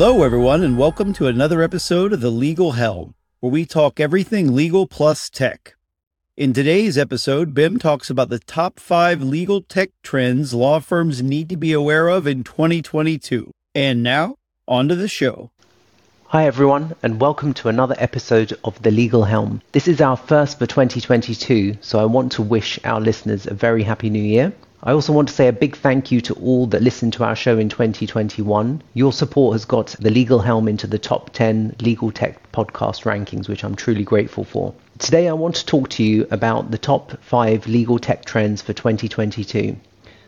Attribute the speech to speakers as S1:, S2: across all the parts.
S1: Hello, everyone, and welcome to another episode of The Legal Helm, where we talk everything legal plus tech. In today's episode, Bim talks about the top five legal tech trends law firms need to be aware of in 2022. And now, on to the show.
S2: Hi, everyone, and welcome to another episode of The Legal Helm. This is our first for 2022, so I want to wish our listeners a very happy new year. I also want to say a big thank you to all that listened to our show in 2021. Your support has got the Legal Helm into the top 10 legal tech podcast rankings, which I'm truly grateful for. Today, I want to talk to you about the top five legal tech trends for 2022.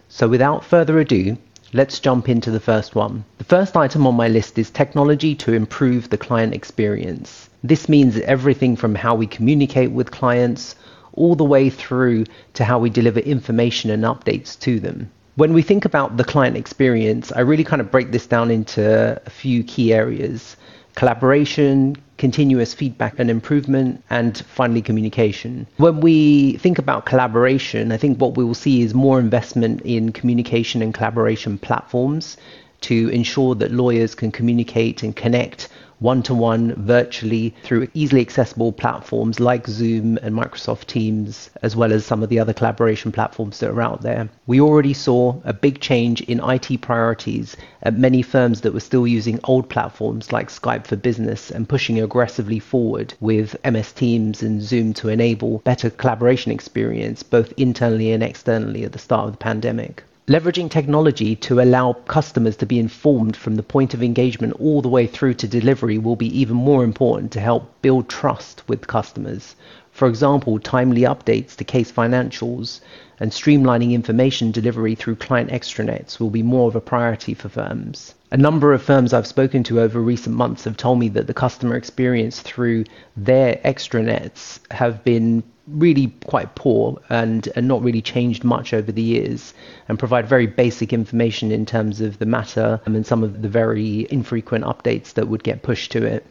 S2: So, without further ado, let's jump into the first one. The first item on my list is technology to improve the client experience. This means everything from how we communicate with clients all the way through to how we deliver information and updates to them. When we think about the client experience, I really kind of break this down into a few key areas collaboration, continuous feedback and improvement, and finally communication. When we think about collaboration, I think what we will see is more investment in communication and collaboration platforms to ensure that lawyers can communicate and connect one to one virtually through easily accessible platforms like Zoom and Microsoft Teams, as well as some of the other collaboration platforms that are out there. We already saw a big change in IT priorities at many firms that were still using old platforms like Skype for Business and pushing aggressively forward with MS Teams and Zoom to enable better collaboration experience both internally and externally at the start of the pandemic. Leveraging technology to allow customers to be informed from the point of engagement all the way through to delivery will be even more important to help build trust with customers. For example, timely updates to case financials and streamlining information delivery through client extranets will be more of a priority for firms. A number of firms I've spoken to over recent months have told me that the customer experience through their extranets have been really quite poor and, and not really changed much over the years and provide very basic information in terms of the matter um, and some of the very infrequent updates that would get pushed to it.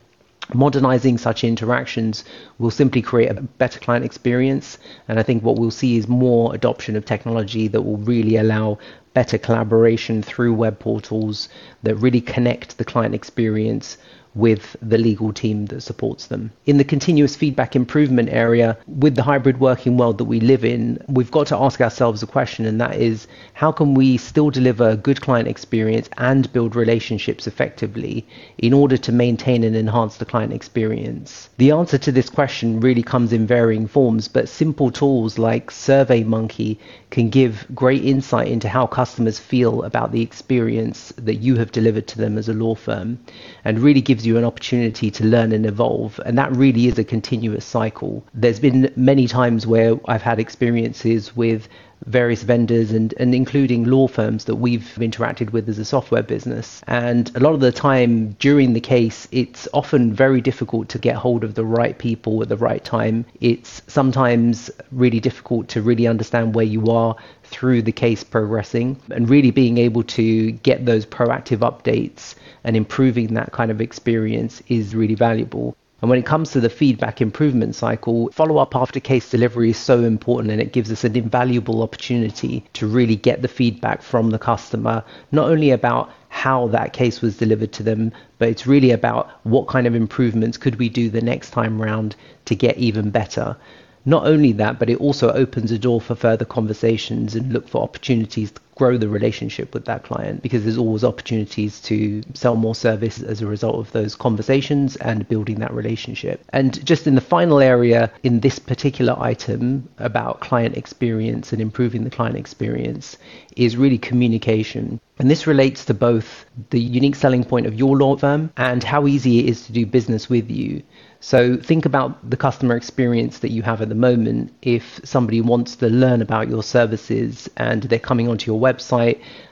S2: Modernizing such interactions will simply create a better client experience, and I think what we'll see is more adoption of technology that will really allow better collaboration through web portals that really connect the client experience with the legal team that supports them. In the continuous feedback improvement area, with the hybrid working world that we live in, we've got to ask ourselves a question, and that is how can we still deliver good client experience and build relationships effectively in order to maintain and enhance the client experience? The answer to this question really comes in varying forms, but simple tools like SurveyMonkey can give great insight into how customers feel about the experience that you have delivered to them as a law firm and really gives you an opportunity to learn and evolve. And that really is a continuous cycle. There's been many times where I've had experiences with various vendors and, and including law firms that we've interacted with as a software business. And a lot of the time during the case, it's often very difficult to get hold of the right people at the right time. It's sometimes really difficult to really understand where you are through the case progressing and really being able to get those proactive updates and improving that kind of experience is really valuable. And when it comes to the feedback improvement cycle, follow up after case delivery is so important and it gives us an invaluable opportunity to really get the feedback from the customer, not only about how that case was delivered to them, but it's really about what kind of improvements could we do the next time round to get even better. Not only that, but it also opens a door for further conversations and look for opportunities grow the relationship with that client because there's always opportunities to sell more service as a result of those conversations and building that relationship. And just in the final area in this particular item about client experience and improving the client experience is really communication. And this relates to both the unique selling point of your law firm and how easy it is to do business with you. So think about the customer experience that you have at the moment. If somebody wants to learn about your services and they're coming onto your website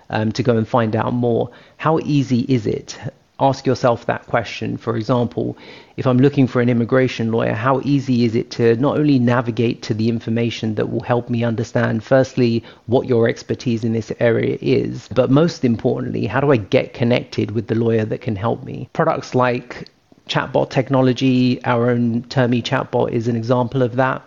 S2: um, to go and find out more, how easy is it? Ask yourself that question. For example, if I'm looking for an immigration lawyer, how easy is it to not only navigate to the information that will help me understand, firstly, what your expertise in this area is, but most importantly, how do I get connected with the lawyer that can help me? Products like chatbot technology, our own Termi chatbot is an example of that,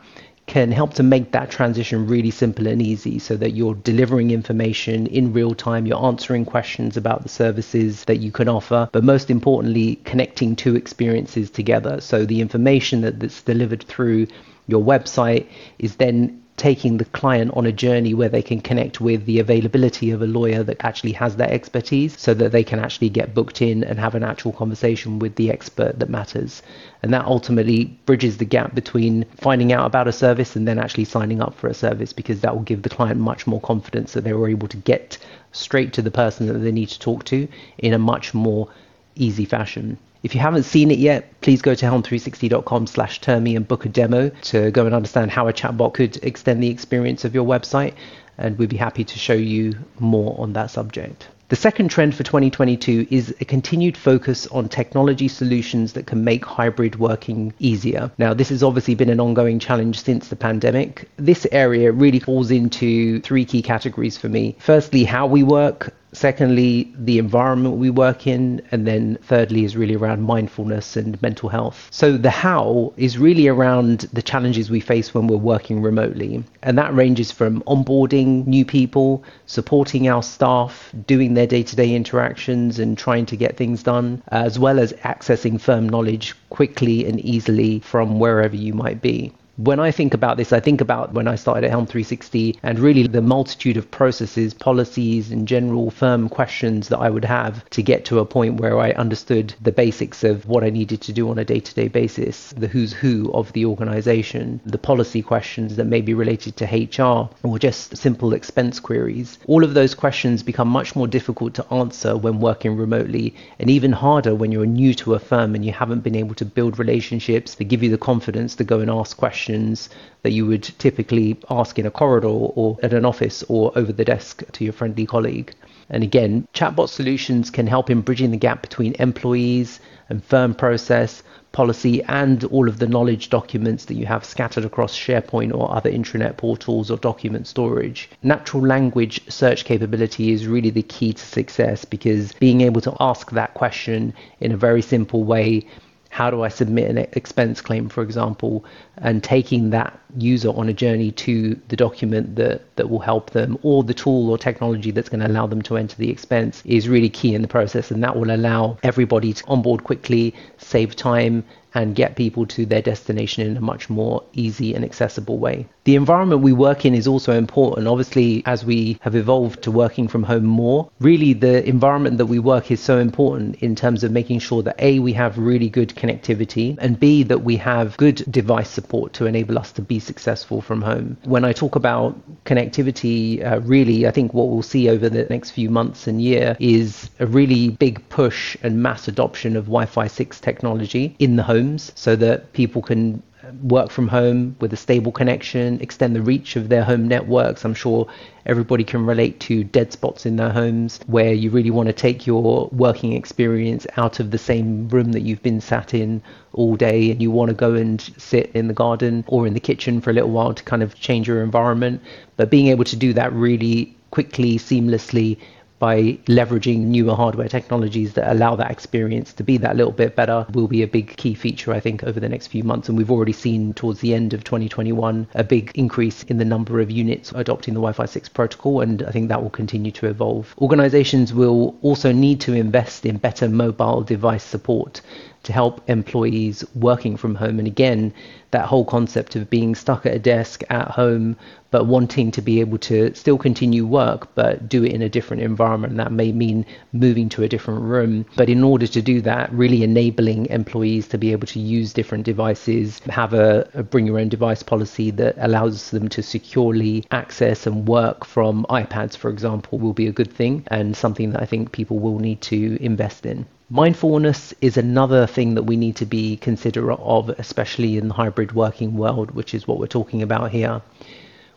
S2: can help to make that transition really simple and easy so that you're delivering information in real time, you're answering questions about the services that you can offer, but most importantly, connecting two experiences together. So the information that, that's delivered through your website is then taking the client on a journey where they can connect with the availability of a lawyer that actually has that expertise so that they can actually get booked in and have an actual conversation with the expert that matters. And that ultimately bridges the gap between finding out about a service and then actually signing up for a service because that will give the client much more confidence that they were able to get straight to the person that they need to talk to in a much more easy fashion. If you haven't seen it yet, please go to helm360.com slash termi and book a demo to go and understand how a chatbot could extend the experience of your website. And we'd be happy to show you more on that subject. The second trend for 2022 is a continued focus on technology solutions that can make hybrid working easier. Now, this has obviously been an ongoing challenge since the pandemic. This area really falls into three key categories for me. Firstly, how we work, Secondly, the environment we work in. And then thirdly, is really around mindfulness and mental health. So the how is really around the challenges we face when we're working remotely. And that ranges from onboarding new people, supporting our staff, doing their day to day interactions and trying to get things done, as well as accessing firm knowledge quickly and easily from wherever you might be when I think about this, I think about when I started at Helm 360 and really the multitude of processes, policies, and general firm questions that I would have to get to a point where I understood the basics of what I needed to do on a day to day basis, the who's who of the organization, the policy questions that may be related to HR, or just simple expense queries. All of those questions become much more difficult to answer when working remotely, and even harder when you're new to a firm and you haven't been able to build relationships that give you the confidence to go and ask questions questions that you would typically ask in a corridor or at an office or over the desk to your friendly colleague. And again, chatbot solutions can help in bridging the gap between employees and firm process, policy, and all of the knowledge documents that you have scattered across SharePoint or other intranet portals or document storage. Natural language search capability is really the key to success because being able to ask that question in a very simple way how do I submit an expense claim, for example, and taking that user on a journey to the document that, that will help them or the tool or technology that's going to allow them to enter the expense is really key in the process. And that will allow everybody to onboard quickly, save time, and get people to their destination in a much more easy and accessible way. The environment we work in is also important. Obviously, as we have evolved to working from home more, really the environment that we work is so important in terms of making sure that A, we have really good connectivity, and B, that we have good device support to enable us to be successful from home. When I talk about connectivity, uh, really, I think what we'll see over the next few months and year is a really big push and mass adoption of Wi Fi 6 technology in the home homes so that people can uh, work from home with a stable connection, extend the reach of their home networks. I'm sure everybody can relate to dead spots in their homes where you really want to take your working experience out of the same room that you've been sat in all day and you want to go and sit in the garden or in the kitchen for a little while to kind of change your environment. But being able to do that really quickly, seamlessly by leveraging newer hardware technologies that allow that experience to be that little bit better will be a big key feature, I think, over the next few months. And we've already seen towards the end of 2021 a big increase in the number of units adopting the Wi Fi 6 protocol, and I think that will continue to evolve. Organizations will also need to invest in better mobile device support to help employees working from home. And again, that whole concept of being stuck at a desk at home, but wanting to be able to still continue work, but do it in a different environment. That may mean moving to a different room. But in order to do that, really enabling employees to be able to use different devices, have a, a bring your own device policy that allows them to securely access and work from iPads, for example, will be a good thing and something that I think people will need to invest in. Mindfulness is another thing that we need to be considerate of, especially in the hybrid working world, which is what we're talking about here.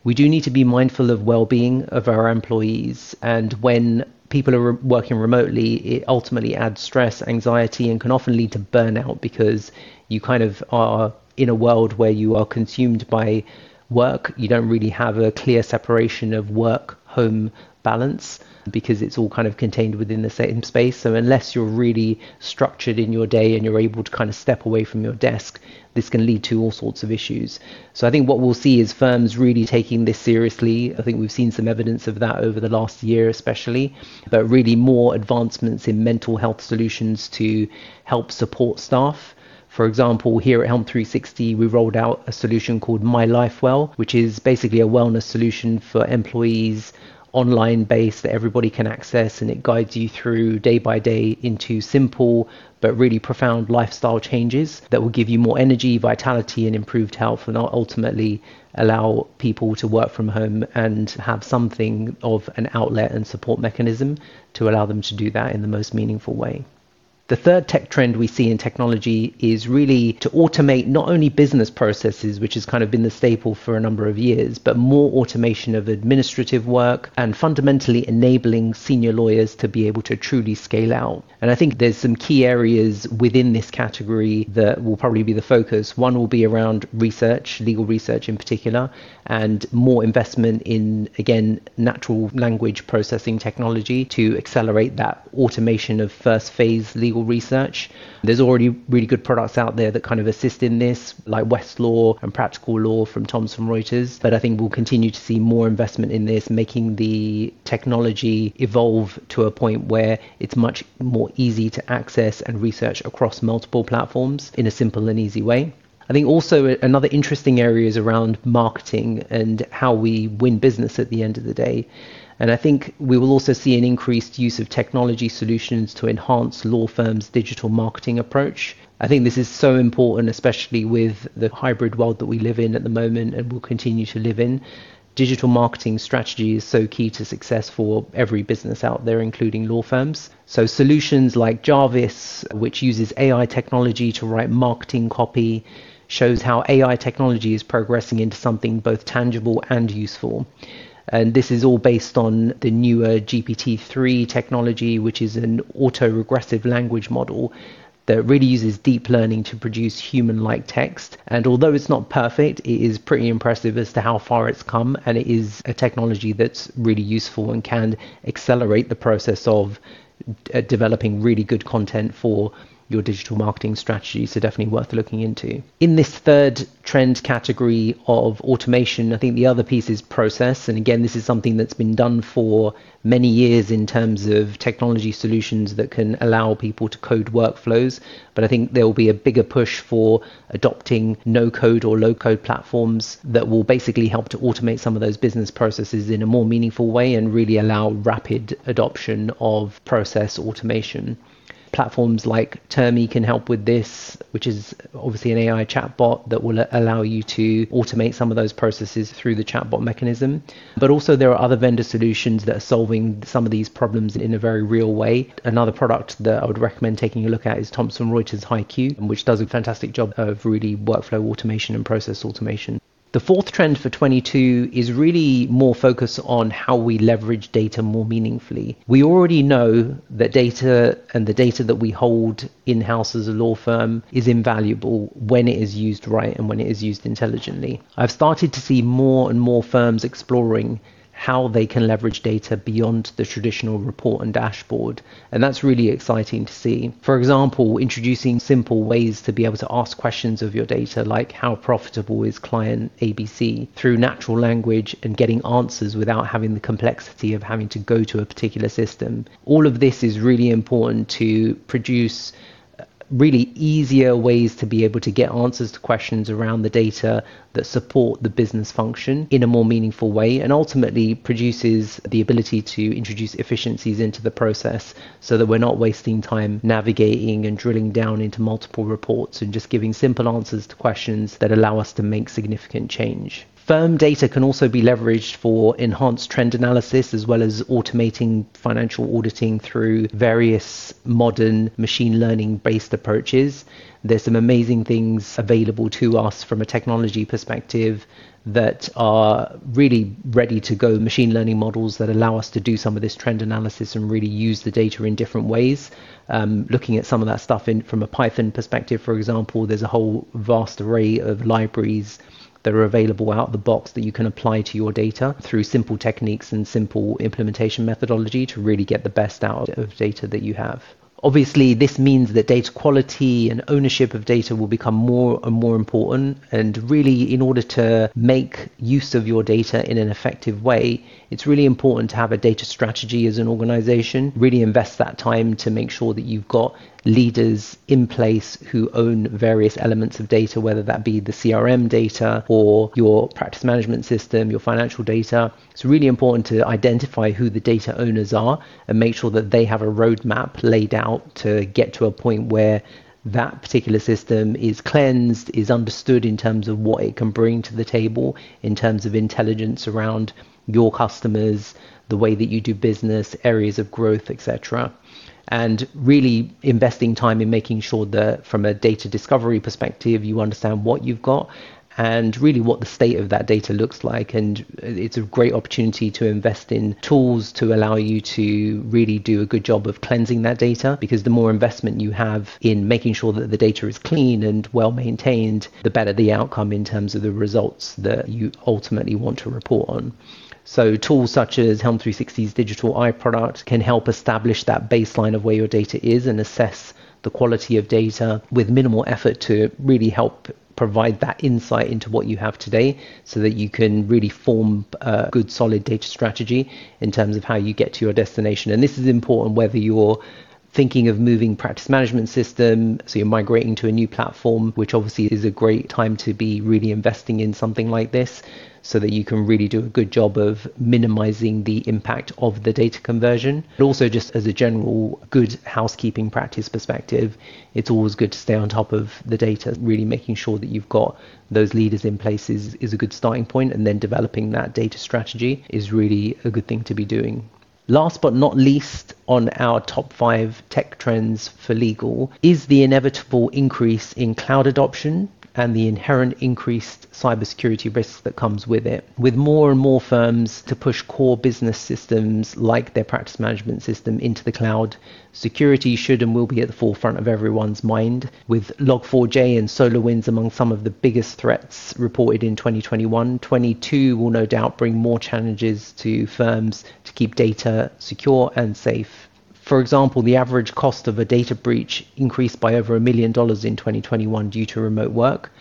S2: We do need to be mindful of well-being of our employees, and when people are working remotely, it ultimately adds stress, anxiety, and can often lead to burnout because you kind of are in a world where you are consumed by work. You don't really have a clear separation of work home balance because it's all kind of contained within the same space. So unless you're really structured in your day and you're able to kind of step away from your desk, this can lead to all sorts of issues. So I think what we'll see is firms really taking this seriously. I think we've seen some evidence of that over the last year, especially, but really more advancements in mental health solutions to help support staff. For example, here at Helm 360, we rolled out a solution called My Life Well, which is basically a wellness solution for employees online base that everybody can access and it guides you through day by day into simple but really profound lifestyle changes that will give you more energy, vitality, and improved health, and ultimately allow people to work from home and have something of an outlet and support mechanism to allow them to do that in the most meaningful way. The third tech trend we see in technology is really to automate not only business processes, which has kind of been the staple for a number of years, but more automation of administrative work and fundamentally enabling senior lawyers to be able to truly scale out. And I think there's some key areas within this category that will probably be the focus. One will be around research, legal research in particular, and more investment in, again, natural language processing technology to accelerate that automation of first phase legal research. There's already really good products out there that kind of assist in this, like Westlaw and Practical Law from Thomson Reuters. But I think we'll continue to see more investment in this, making the technology evolve to a point where it's much more easy to access and research across multiple platforms in a simple and easy way. I think also another interesting area is around marketing and how we win business at the end of the day. And I think we will also see an increased use of technology solutions to enhance law firms' digital marketing approach. I think this is so important, especially with the hybrid world that we live in at the moment and will continue to live in. Digital marketing strategy is so key to success for every business out there, including law firms. So, solutions like Jarvis, which uses AI technology to write marketing copy, shows how AI technology is progressing into something both tangible and useful. And this is all based on the newer GPT-3 technology, which is an auto-regressive language model that really uses deep learning to produce human-like text. And although it's not perfect, it is pretty impressive as to how far it's come. And it is a technology that's really useful and can accelerate the process of uh, developing really good content for your digital marketing strategy. So definitely worth looking into. In this third trend category of automation, I think the other piece is process. And again, this is something that's been done for many years in terms of technology solutions that can allow people to code workflows. But I think there will be a bigger push for adopting no code or low code platforms that will basically help to automate some of those business processes in a more meaningful way and really allow rapid adoption of process automation platforms like Termi can help with this, which is obviously an AI chatbot that will allow you to automate some of those processes through the chatbot mechanism. But also, there are other vendor solutions that are solving some of these problems in a very real way. Another product that I would recommend taking a look at is Thomson Reuters HighQ, which does a fantastic job of really workflow automation and process automation. The fourth trend for 22 is really more focus on how we leverage data more meaningfully. We already know that data and the data that we hold in house as a law firm is invaluable when it is used right and when it is used intelligently. I've started to see more and more firms exploring how they can leverage data beyond the traditional report and dashboard. And that's really exciting to see. For example, introducing simple ways to be able to ask questions of your data, like how profitable is client ABC, through natural language and getting answers without having the complexity of having to go to a particular system. All of this is really important to produce really easier ways to be able to get answers to questions around the data that support the business function in a more meaningful way and ultimately produces the ability to introduce efficiencies into the process so that we're not wasting time navigating and drilling down into multiple reports and just giving simple answers to questions that allow us to make significant change. Firm data can also be leveraged for enhanced trend analysis as well as automating financial auditing through various modern machine learning based approaches. There's some amazing things available to us from a technology perspective that are really ready to go machine learning models that allow us to do some of this trend analysis and really use the data in different ways. Um, looking at some of that stuff in from a Python perspective, for example, there's a whole vast array of libraries that are available out of the box that you can apply to your data through simple techniques and simple implementation methodology to really get the best out of data that you have. Obviously, this means that data quality and ownership of data will become more and more important. And really, in order to make use of your data in an effective way, it's really important to have a data strategy as an organization. Really invest that time to make sure that you've got leaders in place who own various elements of data, whether that be the CRM data or your practice management system, your financial data. It's really important to identify who the data owners are and make sure that they have a roadmap laid out to get to a point where that particular system is cleansed, is understood in terms of what it can bring to the table, in terms of intelligence around your customers, the way that you do business, areas of growth, etc and really investing time in making sure that from a data discovery perspective you understand what you've got and really what the state of that data looks like. And it's a great opportunity to invest in tools to allow you to really do a good job of cleansing that data. Because the more investment you have in making sure that the data is clean and well maintained the better the outcome in terms of the results that you ultimately want to report on. So tools such as Helm 360's digital eye product can help establish that baseline of where your data is and assess the quality of data with minimal effort to really help provide that insight into what you have today so that you can really form a good solid data strategy in terms of how you get to your destination. And this is important whether you're thinking of moving practice management system so you're migrating to a new platform which obviously is a great time to be really investing in something like this so that you can really do a good job of minimizing the impact of the data conversion. But also, just as a general good housekeeping practice perspective, it's always good to stay on top of the data, really making sure that you've got those leaders in place is, is a good starting point, and then developing that data strategy is really a good thing to be doing. Last but not least, on our top five tech trends for legal is the inevitable increase in cloud adoption and the inherent increased cybersecurity risks that comes with it. With more and more firms to push core business systems like their practice management system into the cloud, security should and will be at the forefront of everyone's mind. With Log4j and SolarWinds among some of the biggest threats reported in 2021, 22 will no doubt bring more challenges to firms to keep data secure and safe. For example, the average cost of a data breach increased by over a million dollars in 2021 due to remote work.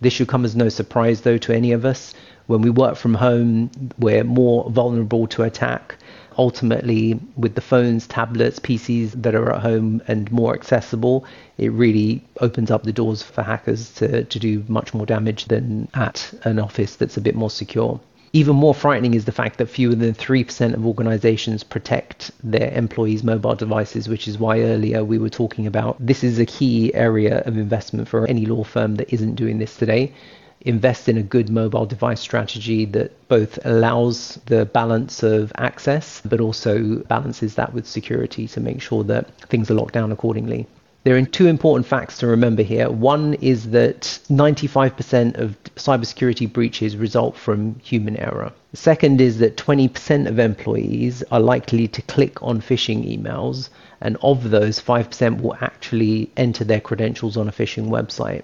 S2: This should come as no surprise, though, to any of us. When we work from home, we're more vulnerable to attack. Ultimately, with the phones, tablets, PCs that are at home and more accessible, it really opens up the doors for hackers to, to do much more damage than at an office that's a bit more secure. Even more frightening is the fact that fewer than 3% of organizations protect their employees' mobile devices, which is why earlier we were talking about this is a key area of investment for any law firm that isn't doing this today. Invest in a good mobile device strategy that both allows the balance of access but also balances that with security to make sure that things are locked down accordingly. There are two important facts to remember here. One is that 95% of cybersecurity breaches result from human error. The second is that 20% of employees are likely to click on phishing emails, and of those, 5% will actually enter their credentials on a phishing website.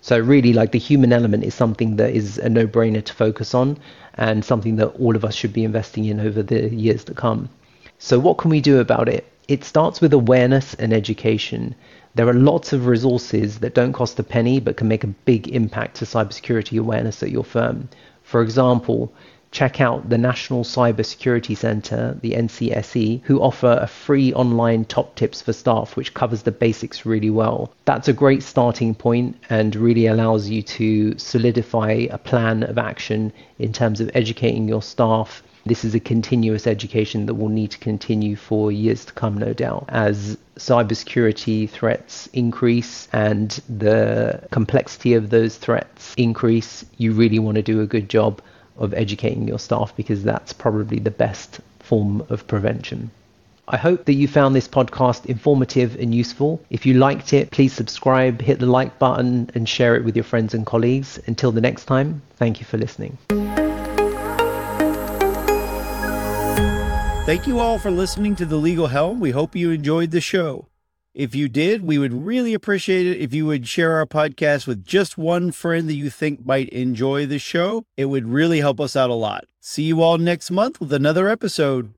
S2: So, really, like the human element is something that is a no brainer to focus on and something that all of us should be investing in over the years to come. So, what can we do about it? It starts with awareness and education. There are lots of resources that don't cost a penny but can make a big impact to cybersecurity awareness at your firm. For example, check out the National Cybersecurity Center, the NCSC, who offer a free online top tips for staff, which covers the basics really well. That's a great starting point and really allows you to solidify a plan of action in terms of educating your staff this is a continuous education that will need to continue for years to come, no doubt, as cybersecurity threats increase and the complexity of those threats increase. You really want to do a good job of educating your staff because that's probably the best form of prevention. I hope that you found this podcast informative and useful. If you liked it, please subscribe, hit the like button, and share it with your friends and colleagues. Until the next time, thank you for listening.
S1: Thank you all for listening to The Legal Helm. We hope you enjoyed the show. If you did, we would really appreciate it if you would share our podcast with just one friend that you think might enjoy the show. It would really help us out a lot. See you all next month with another episode.